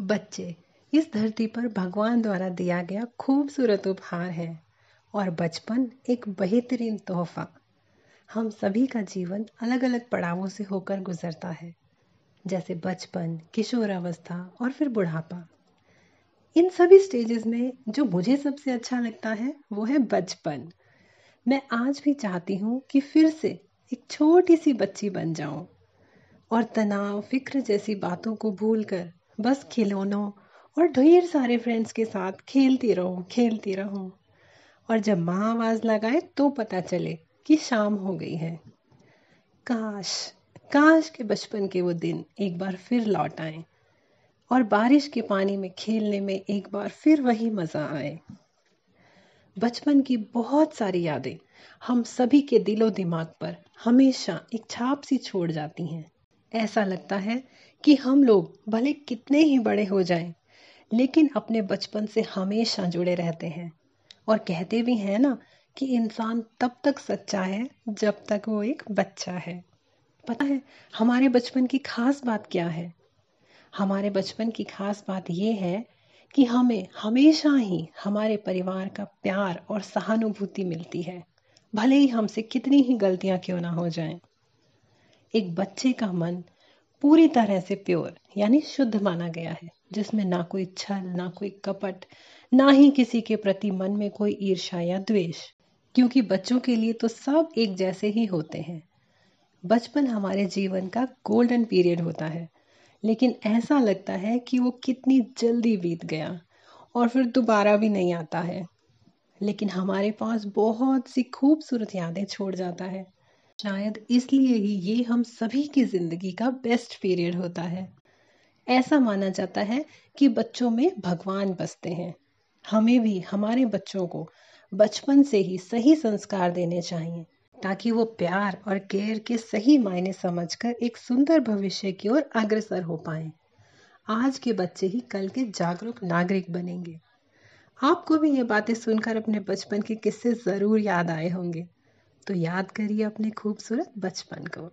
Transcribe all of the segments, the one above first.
बच्चे, इस धरती पर भगवान द्वारा दिया गया खूबसूरत उपहार है और बचपन एक बेहतरीन तोहफा। हम सभी का जीवन अलग अलग पड़ावों से होकर गुजरता है, जैसे बचपन किशोरावस्था और फिर बुढ़ापा। इन सभी स्टेजेस में जो मुझे सबसे अच्छा लगता है, वो है बचपन। मैं आज भी चाहती हूँ कि फिर से एक छोटी सी बच्ची बन जाऊँ और तनाव, फ़िक्र जैसी बातों को भूलकर बस खिलौनों और ढेर सारे फ्रेंड्स के साथ खेलती रहो खेलती रहो। और जब माँ आवाज़ लगाए तो पता चले कि शाम हो गई है। काश काश के बचपन के वो दिन एक बार फिर लौट आए और बारिश के पानी में खेलने में एक बार फिर वही मज़ा आए। बचपन की बहुत सारी यादें हम सभी के दिलो दिमाग पर हमेशा एक छाप सी छोड़ जाती हैं। ऐसा लगता है कि हम लोग भले कितने ही बड़े हो जाएँ, लेकिन अपने बचपन से हमेशा जुड़े रहते हैं। और कहते भी हैं ना कि इंसान तब तक सच्चा है जब तक वो एक बच्चा है। पता है हमारे बचपन की खास बात क्या है? हमारे बचपन की खास बात ये है कि हमें हमेशा ही हमारे परिवार का प्यार और सहानुभूति मिलती है भले ही हमसे कितनी ही गलतियाँ क्यों ना हो जाएँ। एक बच्चे का मन पूरी तरह से प्योर, यानी शुद्ध माना गया है, जिसमें ना कोई छल, ना कोई कपट, ना ही किसी के प्रति मन में कोई ईर्षा या द्वेष, क्योंकि बच्चों के लिए तो सब एक जैसे ही होते हैं। बचपन हमारे जीवन का गोल्डन पीरियड होता है, लेकिन ऐसा लगता है कि वो कितनी जल्दी बीत गया, और फिर दोबारा भी नहीं आता है। लेकिन हमारे पास बहुत सी खूबसूरत यादें छोड़ जाता है शायद इसलिए ही ये हम सभी की ज़िंदगी का बेस्ट पीरियड होता है। ऐसा माना जाता है कि बच्चों में भगवान बसते हैं। हमें भी, हमारे बच्चों को बचपन से ही सही संस्कार देने चाहिए, ताकि वो प्यार और केयर के सही मायने समझकर एक सुंदर भविष्य की ओर अग्रसर हो पाए। आज के बच्चे ही कल के जागरूक नागरिक बनेंगे। आपको भी ये बातें सुनकर अपने बचपन के किस्से ज़रूर याद आए होंगे। तो याद करिए अपने खूबसूरत बचपन को।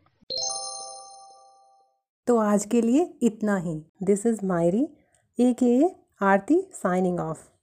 तो आज के लिए इतना ही। दिस इज़ मायरी ए के आरती साइनिंग ऑफ़